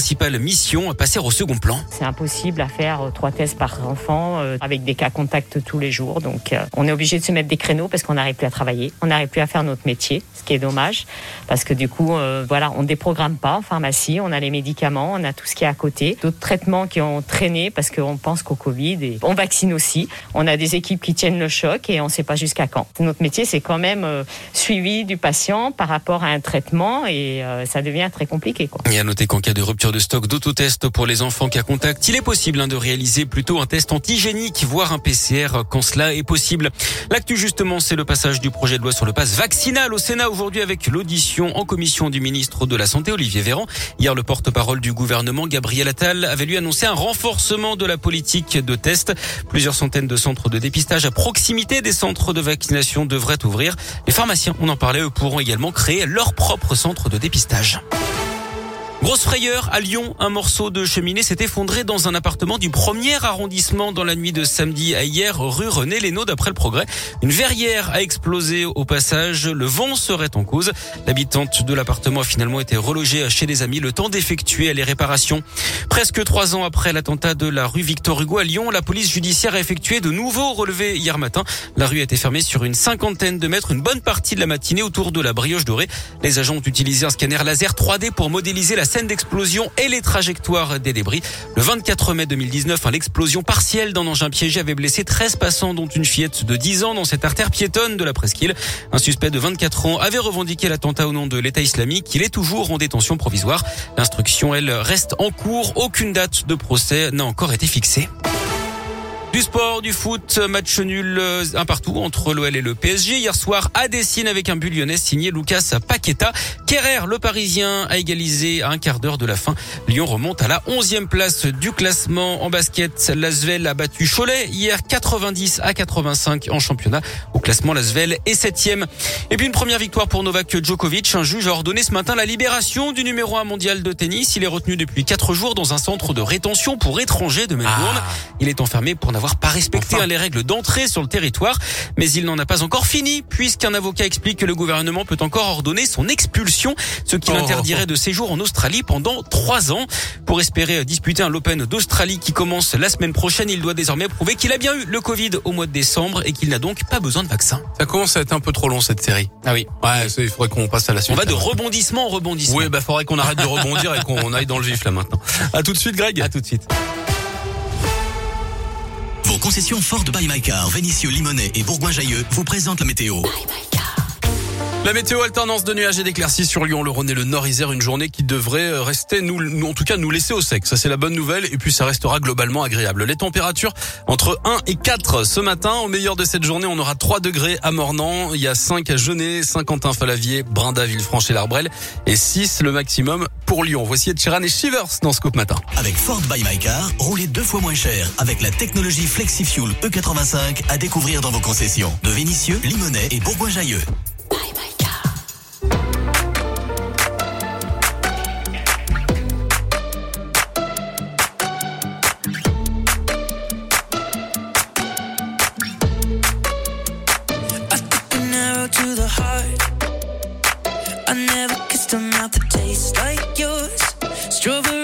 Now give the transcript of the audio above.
principale mission, passer au second plan. C'est impossible à faire euh, trois tests par enfant euh, avec des cas contacts tous les jours. Donc euh, on est obligé de se mettre des créneaux parce qu'on n'arrive plus à travailler, on n'arrive plus à faire notre métier, ce qui est dommage parce que du coup, voilà, on déprogramme pas en pharmacie, on a les médicaments, on a tout ce qui est à côté, d'autres traitements qui ont traîné parce qu'on pense qu'au Covid et on vaccine aussi. On a des équipes qui tiennent le choc et on ne sait pas jusqu'à quand. Notre métier, c'est quand même suivi du patient par rapport à un traitement et ça devient très compliqué. Quoi. Et à noter qu'en cas de rupture de stock d'autotest pour les enfants cas contact, il est possible hein, de réaliser plutôt un test antigénique, voire un PCR quand cela est possible. L'actu justement, c'est le passage du projet de loi sur le pass vaccinal au Sénat aujourd'hui avec l'audition en commission du ministre de la Santé, Olivier Véran. Hier, le porte-parole du gouvernement, Gabriel Attal, avait lui annoncé un renforcement de la politique de test. Plusieurs centaines de centres de dépistage à proximité des centres de vaccination devraient ouvrir. Les pharmaciens, on en parlait, eux pourront également créer leur propre centre de dépistage. Grosse frayeur à Lyon, un morceau de cheminée s'est effondré dans un appartement du premier arrondissement dans la nuit de samedi à hier, rue René Lénaud d'après le progrès. Une verrière a explosé au passage, le vent serait en cause. L'habitante de l'appartement a finalement été relogée chez des amis le temps d'effectuer les réparations. Presque trois ans après l'attentat de la rue Victor Hugo à Lyon, la police judiciaire a effectué de nouveaux relevés hier matin. La rue a été fermée sur une cinquantaine de mètres une bonne partie de la matinée autour de la brioche dorée. Les agents ont utilisé un scanner laser 3D pour modéliser la scène d'explosion et les trajectoires des débris. Le 24 mai 2019, l'explosion partielle d'un engin piégé avait blessé 13 passants, dont une fillette de 10 ans dans cette artère piétonne de la presqu'île. Un suspect de 24 ans avait revendiqué l'attentat au nom de l'État islamique. Il est toujours en détention provisoire. L'instruction, elle, reste en cours. Aucune date de procès n'a encore été fixée. Du sport, du foot, match nul euh, un partout entre l'OL et le PSG. Hier soir à Dessine avec un but lyonnais signé Lucas Paqueta. Kerrer, le Parisien, a égalisé à un quart d'heure de la fin. Lyon remonte à la 11e place du classement en basket. L'Asvel a battu Cholet hier 90 à 85 en championnat. Au classement, l'Asvel est 7e. Et puis une première victoire pour Novak Djokovic. Un juge a ordonné ce matin la libération du numéro 1 mondial de tennis. Il est retenu depuis 4 jours dans un centre de rétention pour étrangers de Melbourne. Ah. Il est enfermé pour n'avoir pas respecté les règles d'entrée sur le territoire. Mais il n'en a pas encore fini puisqu'un avocat explique que le gouvernement peut encore ordonner son expulsion, ce qui oh. l'interdirait de séjour en Australie pendant 3 ans. Pour espérer disputer un l'Open d'Australie qui commence la semaine prochaine, il doit désormais prouver qu'il a bien eu le Covid au mois de décembre et qu'il n'a donc pas besoin de vaccin. Ça commence à être un peu trop long cette série. Ah oui. Ouais, il faudrait qu'on passe à la suite. On va de rebondissement en rebondissement. Oui, bah faudrait qu'on arrête de rebondir et qu'on aille dans le vif là maintenant. À tout de suite Greg. À tout de suite. Concessions Ford by My Car, Vénissieux, et Bourgoin-Jailleux vous présentent la météo. La météo alternance de nuages et d'éclaircies sur Lyon, le Rhône et le Nord-Isère, une journée qui devrait euh, rester, nous, en tout cas, nous laisser au sec. Ça, c'est la bonne nouvelle. Et puis, ça restera globalement agréable. Les températures entre 1 et 4 ce matin. Au meilleur de cette journée, on aura 3 degrés à Mornan. Il y a 5 à Genet, Saint-Quentin-Falavier, Brinda, Villefranche et l'Arbrel. Et 6 le maximum pour Lyon. Voici Chiran et Shivers dans Scoop Matin. Avec Ford by My Car, roulez deux fois moins cher avec la technologie FlexiFuel E85 à découvrir dans vos concessions de Vénissieux, Limonest et Bourgoin-Jailleux. taste, a mouth that tastes like yours. Strawberry